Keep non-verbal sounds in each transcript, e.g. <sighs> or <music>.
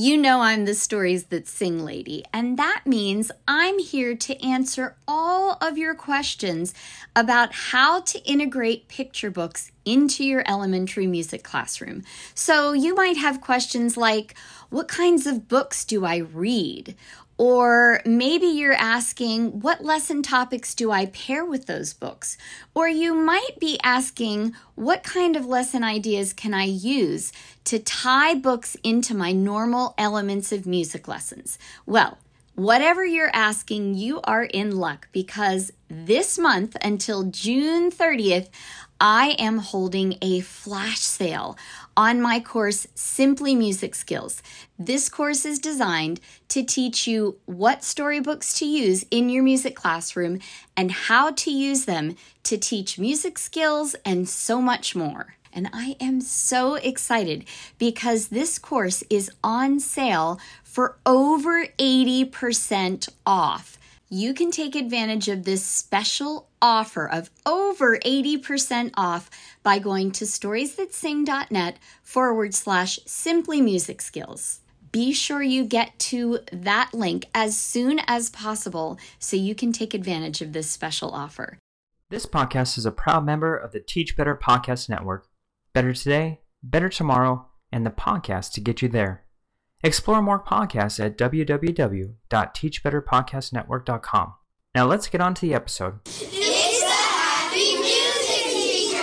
You know I'm the stories that sing lady, and that means I'm here to answer all of your questions about how to integrate picture books into your elementary music classroom. So you might have questions like, what kinds of books do I read? Or maybe you're asking, what lesson topics do I pair with those books? Or you might be asking, what kind of lesson ideas can I use to tie books into my normal elements of music lessons? Well, Whatever you're asking, you are in luck because this month until June 30th, I am holding a flash sale on my course, Simply Music Skills. This course is designed to teach you what storybooks to use in your music classroom and how to use them to teach music skills and so much more. And I am so excited because this course is on sale for over 80% off you can take advantage of this special offer of over 80% off by going to storiesthatsing.net forward slash simply music skills. Be sure you get to that link as soon as possible so you can take advantage of this special offer. This podcast is a proud member of the Teach Better Podcast Network. Better today, better tomorrow, and the podcast to get you there. Explore more podcasts at www.teachbetterpodcastnetwork.com. Now let's get on to the episode. It's the Happy Music Teacher!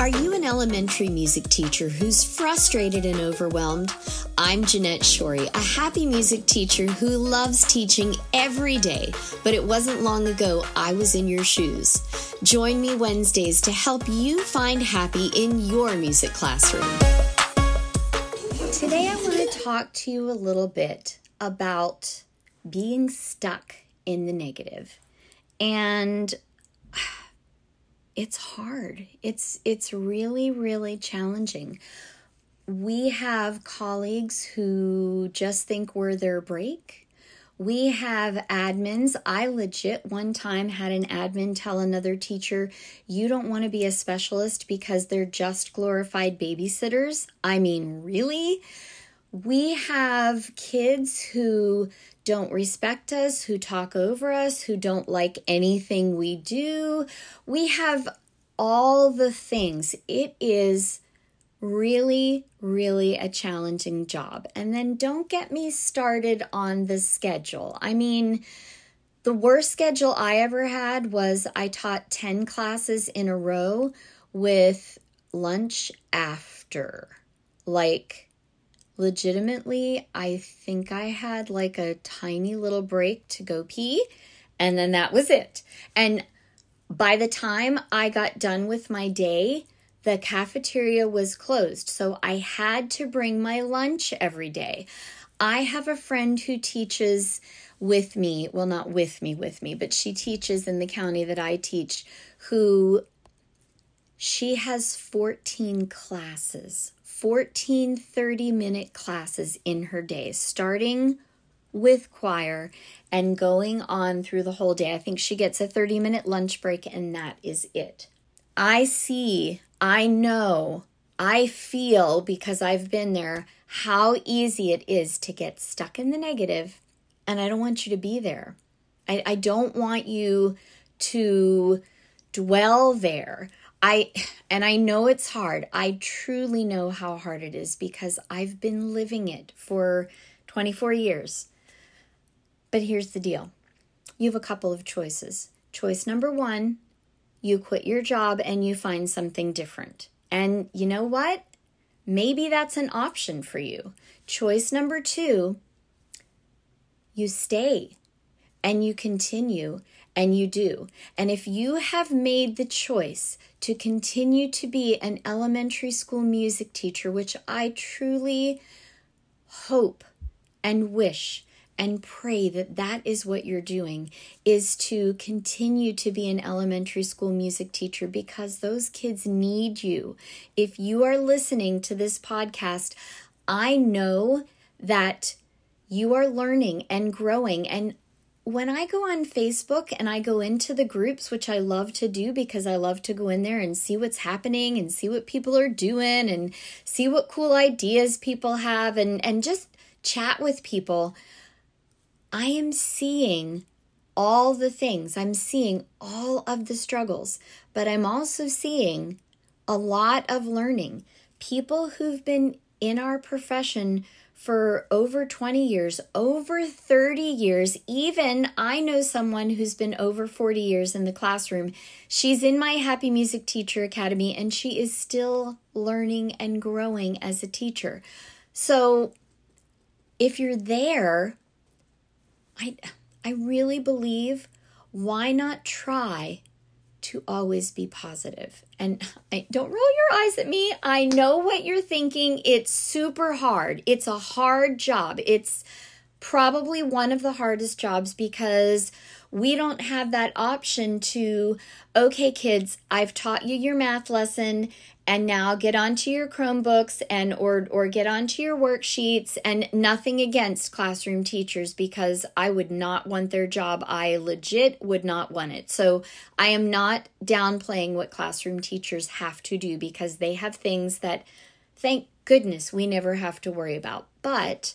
Are you an elementary music teacher who's frustrated and overwhelmed? I'm Jeanette Shorey, a happy music teacher who loves teaching every day, but it wasn't long ago I was in your shoes. Join me Wednesdays to help you find happy in your music classroom. Today, I want to talk to you a little bit about being stuck in the. And it's hard. It's it's really really challenging. We have colleagues who just think we're their break we have admins. I legit one time had an admin tell another teacher, You don't want to be a specialist because they're just glorified babysitters. I mean, really? We have kids who don't respect us, who talk over us, who don't like anything we do. We have all the things. It is really, really a challenging job. And then don't get me started on the schedule. I mean, the worst schedule I ever had was I taught 10 classes in a row with lunch after. Like, legitimately, I think I had like a tiny little break to go pee, and then that was it. And by the time I got done with my day, the cafeteria was closed, so I had to bring my lunch every day. I have a friend who teaches with me, well, not with me, with me, but she teaches in the county that I teach, who she has 14 classes, 14 30 minute classes in her day, starting with choir and going on through the whole day. I think she gets a 30 minute lunch break, and that is it. I see I know, I feel because I've been there how easy it is to get stuck in the negative, and I don't want you to be there. I, I don't want you to dwell there. I and I know it's hard. I truly know how hard it is because I've been living it for 24 years. But here's the deal. You have a couple of choices. Choice number 1 you quit your job and you find something different. And you know what? Maybe that's an option for you. Choice number two, you stay and you continue and you do. And if you have made the choice to continue to be an elementary school music teacher, which I truly hope and wish and pray that that is what you're doing is to continue to be an elementary school music teacher because those kids need you. If you are listening to this podcast, I know that you are learning and growing and when I go on Facebook and I go into the groups, which I love to do because I love to go in there and see what's happening and see what people are doing and see what cool ideas people have and, and just chat with people, I am seeing all the things. I'm seeing all of the struggles, but I'm also seeing a lot of learning. People who've been in our profession for over 20 years, over 30 years. Even I know someone who's been over 40 years in the classroom. She's in my Happy Music Teacher Academy and she is still learning and growing as a teacher. So if you're there, I I really believe why not try to always be positive. And <laughs> don't roll your eyes at me. I know what you're thinking. It's super hard. It's a hard job. It's probably one of the hardest jobs because we don't have that option to, okay, kids, I've taught you your math lesson and now get onto your chromebooks and or or get onto your worksheets and nothing against classroom teachers because i would not want their job. I legit would not want it. So i am not downplaying what classroom teachers have to do because they have things that thank goodness we never have to worry about. But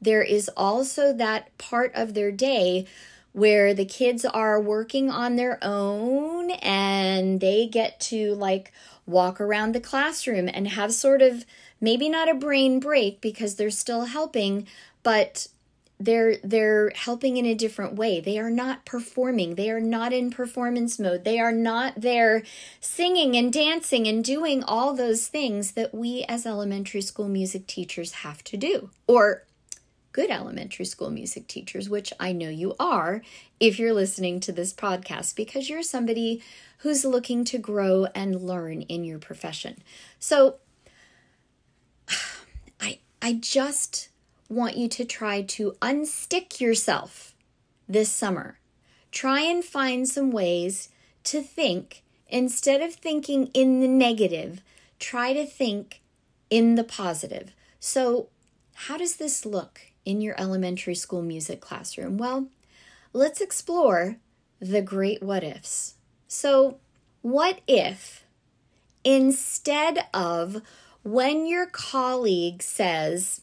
there is also that part of their day where the kids are working on their own and they get to like walk around the classroom and have sort of maybe not a brain break because they're still helping, but they're they're helping in a different way. They are not performing. They are not in performance mode. They are not there singing and dancing and doing all those things that we as elementary school music teachers have to do. Or good elementary school music teachers, which I know you are if you're listening to this podcast because you're somebody who's looking to grow and learn in your profession. So <sighs> I I just want you to try to unstick yourself this summer. Try and find some ways to think instead of thinking in the negative, try to think in the positive. So, how does this look in your elementary school music classroom? Well, let's explore the great what ifs. So, what if instead of when your colleague says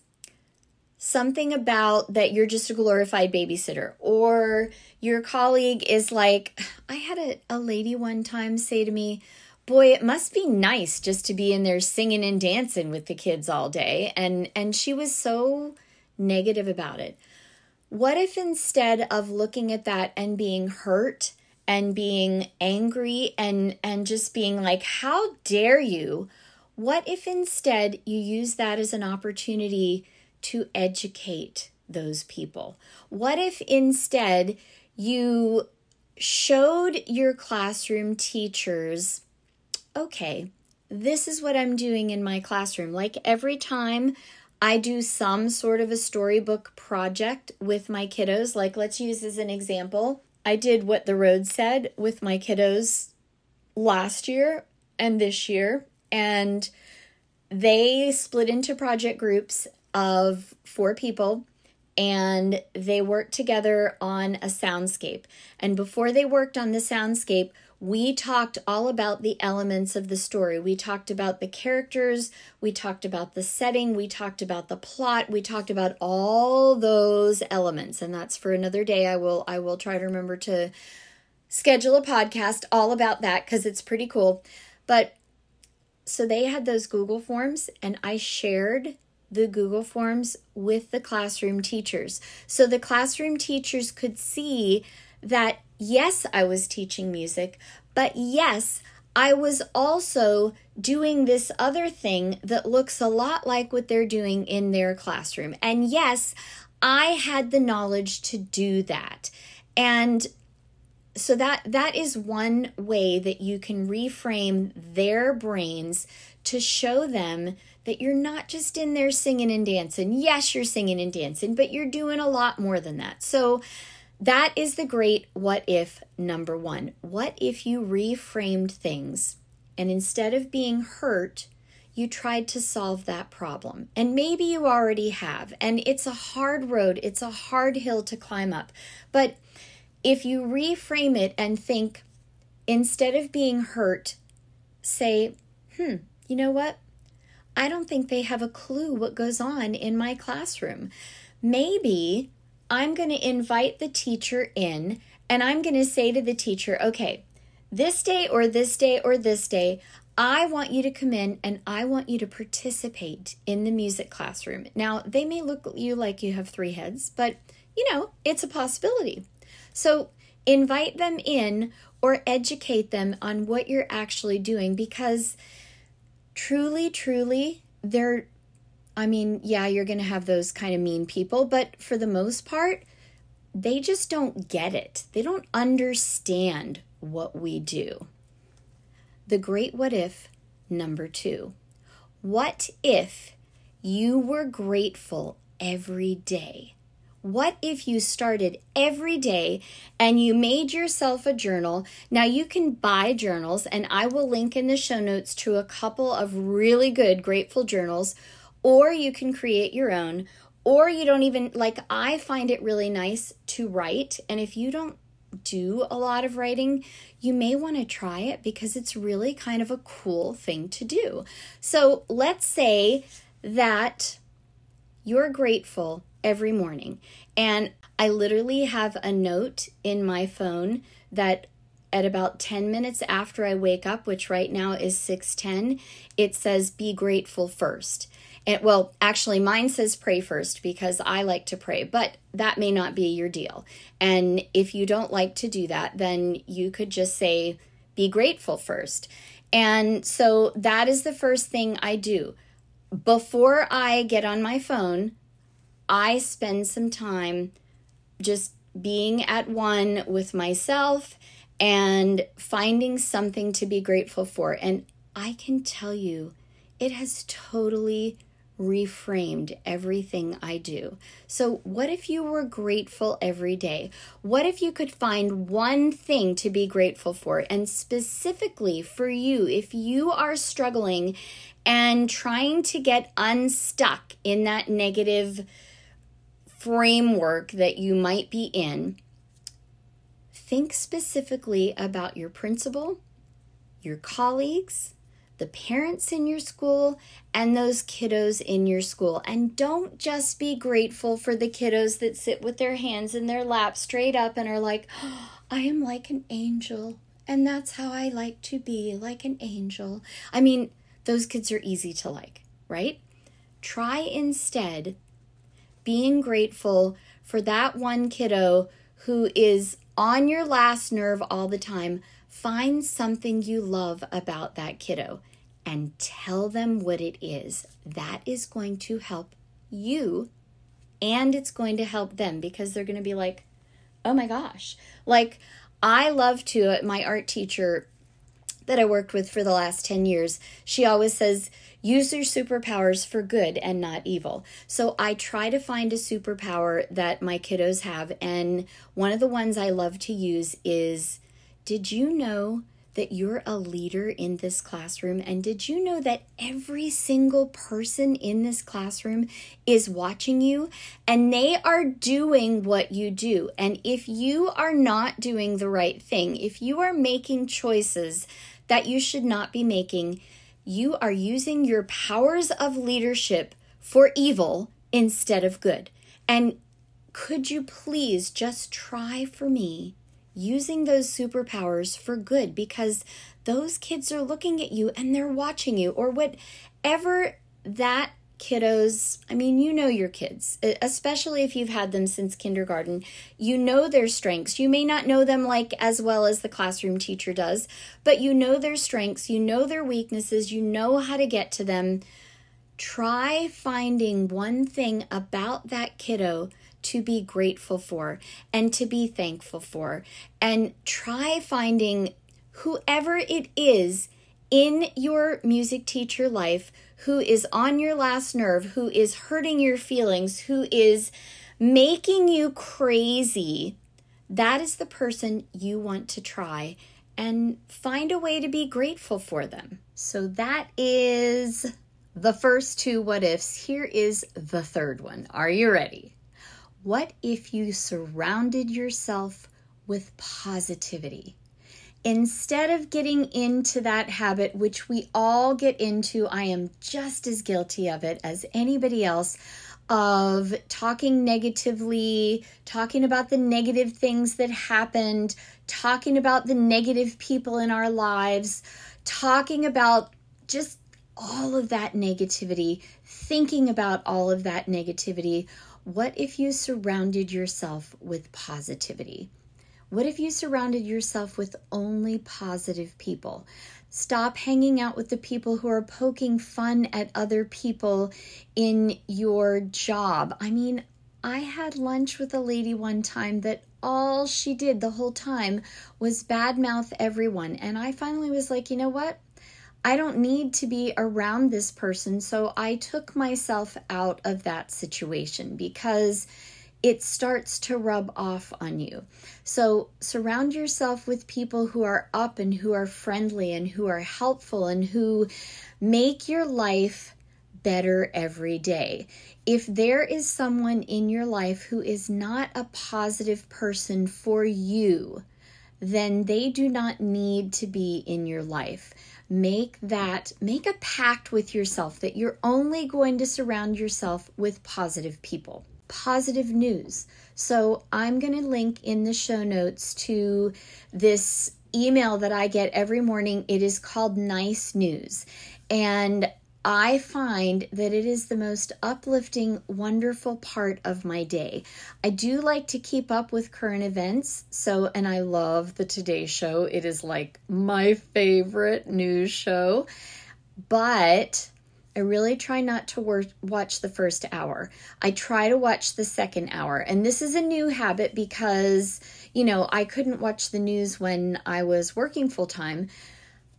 something about that you're just a glorified babysitter, or your colleague is like, I had a, a lady one time say to me, boy it must be nice just to be in there singing and dancing with the kids all day and and she was so negative about it. What if instead of looking at that and being hurt and being angry and and just being like how dare you? What if instead you use that as an opportunity to educate those people? What if instead you showed your classroom teachers okay this is what i'm doing in my classroom. Like every time I do some sort of a storybook project with my kiddos. Like, let's use as an example. I did what the road said with my kiddos last year and this year, and they split into project groups of four people and they worked together on a soundscape. And before they worked on the soundscape, we talked all about the elements of the story. We talked about the characters, we talked about the setting, we talked about the plot, we talked about all those elements. And that's for another day. I will I will try to remember to schedule a podcast all about that cuz it's pretty cool. But so they had those Google Forms and I shared the Google Forms with the classroom teachers. So the classroom teachers could see that yes, I was teaching music, but yes, I was also doing this other thing that looks a lot like what they're doing in their classroom. And yes, I had the knowledge to do that. And so that that is one way that you can reframe their brains to show them that you're not just in there singing and dancing. Yes, you're singing and dancing, but you're doing a lot more than that. So that is the great what if number one. What if you reframed things and instead of being hurt, you tried to solve that problem? And maybe you already have. And it's a hard road, it's a hard hill to climb up. But if you reframe it and think, instead of being hurt, say, hmm, you know what? I don't think they have a clue what goes on in my classroom. Maybe I'm going to invite the teacher in and I'm going to say to the teacher, okay, this day or this day or this day, I want you to come in and I want you to participate in the music classroom. Now, they may look at you like you have three heads, but you know, it's a possibility. So, invite them in or educate them on what you're actually doing because truly, truly, they're, I mean, yeah, you're going to have those kind of mean people, but for the most part, they just don't get it. They don't understand what we do. The Great What If, number two. What if you were grateful every day? What if you started every day and you made yourself a journal? Now you can buy journals, and I will link in the show notes to a couple of really good grateful journals, or you can create your own, or you don't even like. I find it really nice to write, and if you don't do a lot of writing, you may want to try it because it's really kind of a cool thing to do. So let's say that you're grateful every morning. And I literally have a note in my phone that at about 10 minutes after I wake up, which right now is 6:10, it says be grateful first. And well, actually mine says pray first because I like to pray, but that may not be your deal. And if you don't like to do that, then you could just say be grateful first. And so that is the first thing I do. Before I get on my phone, I spend some time just being at one with myself and finding something to be grateful for. And I can tell you, it has totally reframed everything I do. So, what if you were grateful every day? What if you could find one thing to be grateful for? And specifically for you, if you are struggling and trying to get unstuck in that negative framework that you might be in, think specifically about your principal, your colleagues, the parents in your school, and those kiddos in your school. And don't just be grateful for the kiddos that sit with their hands in their lap straight up and are like, oh, <gasps> I am like an angel. And that's how I like to be, like an angel. I mean, those kids are easy to like, right? Try instead being grateful for that one kiddo who is on your last nerve all the time. Find something you love about that kiddo and tell them what it is. That is going to help you and it's going to help them because they're going to be like, oh my gosh. Like, I love to, uh, my art teacher that I worked with for the last 10 years, she always says, use your superpowers for good and not evil. So I try to find a superpower that my kiddos have. And one of the ones I love to use is Did you know that you're a leader in this classroom? And did you know that every single person in this classroom is watching you and they are doing what you do? And if you are not doing the right thing, if you are making choices that you should not be making, you are using your powers of leadership for evil instead of good. And could you please just try for me using those superpowers for good because those kids are looking at you and they're watching you or whatever that kiddos, I mean, you know your kids, especially if you've had them since kindergarten. You know their strengths. You may not know them like as well as the classroom teacher does, but you know their strengths, you know their weaknesses, you know how to get to them. Try finding one thing about that kiddo to be grateful for and to be thankful for. And try finding whoever it is in your music teacher life who is on your last nerve, who is hurting your feelings, who is making you crazy. That is the person you want to try and find a way to be grateful for them. So that is the first two what ifs. Here is the third one. Are you ready? What if you surrounded yourself with positivity. Instead of getting into that habit, which we all get into, I am just as guilty of it as anybody else of talking negatively, talking about the negative things that happened, talking about the negative people in our lives, talking about just all of that negativity, thinking about all of that negativity. What if you surrounded yourself with positivity? What if you surrounded yourself with only positive people? Stop hanging out with the people who are poking fun at other people in your job. I mean, I had lunch with a lady one time that all she did the whole time was badmouth everyone. And I finally was like, you know what? I don't need to be around this person. So I took myself out of that situation because it starts to rub off on you. So surround yourself with people who are up and who are friendly and who are helpful and who make your life better every day. If there is someone in your life who is not a positive person for you, then they do not need to be in your life. Make that, make a pact with yourself that you're only going to surround yourself with positive people positive news. So I'm going to link in the show notes to this email that I get every morning. It is called Nice News. And I find that it is the most uplifting, wonderful part of my day. I do like to keep up with current events. So, and I love the Today Show. It is like my favorite news show. But I really try not to wor- watch the first hour. I try to watch the second hour. And this is a new habit because, you know, I couldn't watch the news when I was working full time.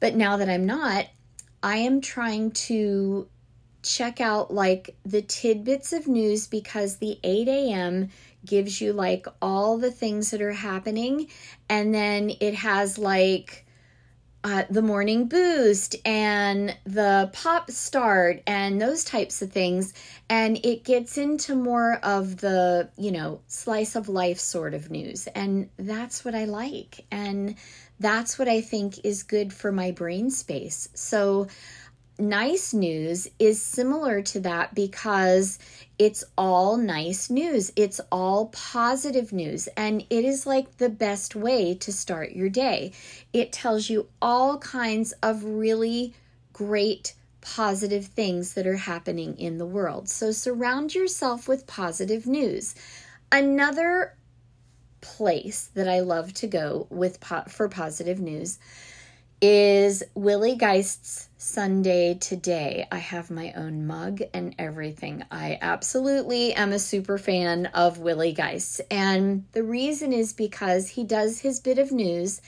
But now that I'm not, I am trying to check out like the tidbits of news because the 8 a.m. gives you like all the things that are happening. And then it has like, uh, the morning boost and the pop start and those types of things and it gets into more of the you know slice of life sort of news and that's what i like and that's what i think is good for my brain space so nice news is similar to that because it's all nice news. It's all positive news. And it is like the best way to start your day. It tells you all kinds of really great positive things that are happening in the world. So surround yourself with positive news. Another place that I love to go with po- for positive news is Willie Geist's Sunday Today. I have my own mug and everything. I absolutely am a super fan of Willie Geist. And the reason is because he does his bit of news,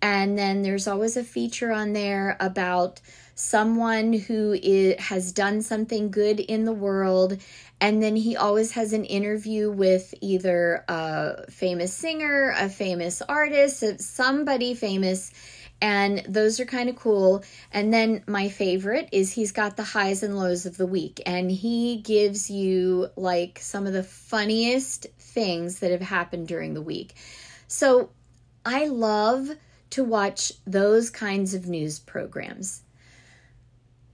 and then there's always a feature on there about someone who is, has done something good in the world. And then he always has an interview with either a famous singer, a famous artist, somebody famous and those are kind of cool. And then my favorite is he's got the highs and lows of the week, and he gives you like some of the funniest things that have happened during the week. So I love to watch those kinds of news programs.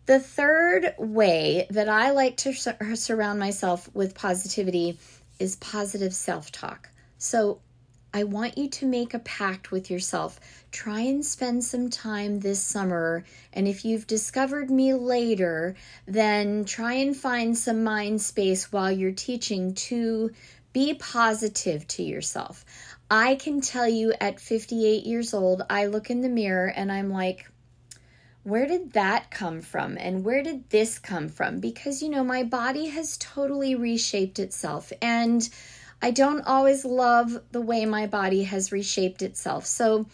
The third way that I like to surround myself with positivity is positive self talk. So I want you to make a pact with yourself. Try and spend some time this summer. And if you've discovered me later, then try and find some mind space while you're teaching to be positive to yourself. I can tell you at 58 years old, I look in the mirror and I'm like, where did that come from? And where did this come from? Because, you know, my body has totally reshaped itself. And I don't always love the way my body has reshaped itself. So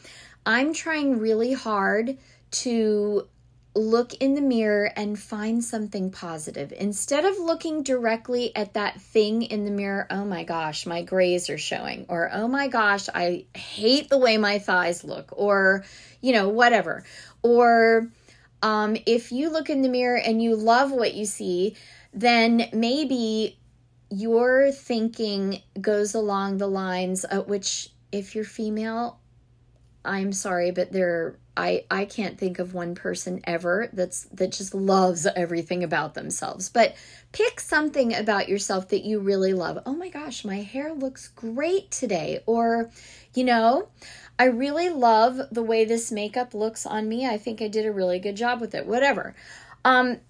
I'm trying really hard to look in the mirror and find something positive. Instead of looking directly at that thing in the mirror, oh my gosh, my grays are showing, or oh my gosh, I hate the way my thighs look, or, you know, whatever. Or um, if you look in the mirror and you love what you see, then maybe your thinking goes along the lines of which if you're female, I'm sorry, but there I I can't think of one person ever that's that just loves everything about themselves. But pick something about yourself that you really love. Oh my gosh, my hair looks great today or you know, I really love the way this makeup looks on me. I think I did a really good job with it. Whatever. Um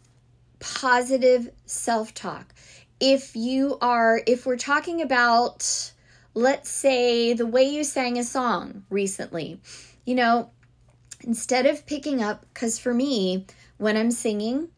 positive self-talk. If you are if we're talking about let's say the way you sang a song recently, you know, instead of picking up, because for me, when I'm singing,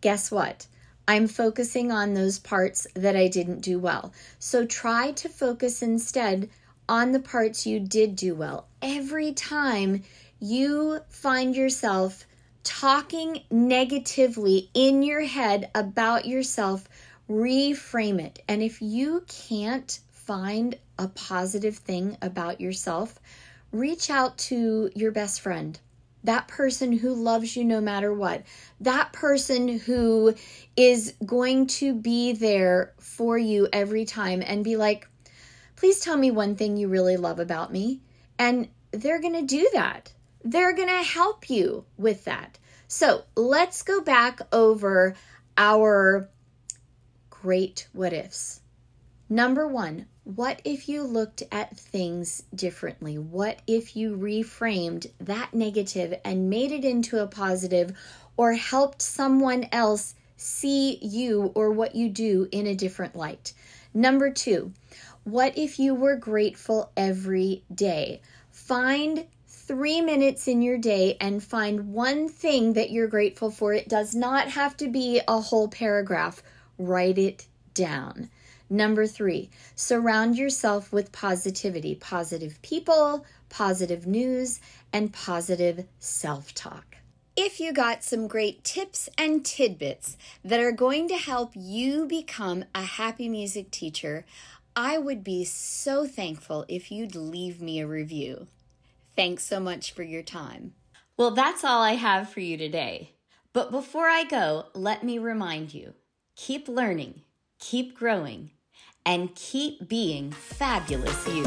guess what? I'm focusing on those parts that I didn't do well. So try to focus instead on the parts you did do well. Every time you find yourself talking negatively in your head about yourself, reframe it. And if you can't find a positive thing about yourself, reach out to your best friend. That person who loves you no matter what. That person who is going to be there for you every time and be like, please tell me one thing you really love about me. And they're going to do that. They're going to help you with that. So let's go back over our great what ifs. Number one, what if you looked at things differently? What if you reframed that negative and made it into a positive or helped someone else see you or what you do in a different light? Number two, what if you were grateful every day? Find three minutes in your day and find one thing that you're grateful for. It does not have to be a whole paragraph. Write it down. Number three, surround yourself with positivity, positive people, positive news, and positive self talk. If you got some great tips and tidbits that are going to help you become a happy music teacher, I would be so thankful if you'd leave me a review. Thanks so much for your time. Well, that's all I have for you today. But before I go, let me remind you keep learning, keep growing and keep being fabulous you.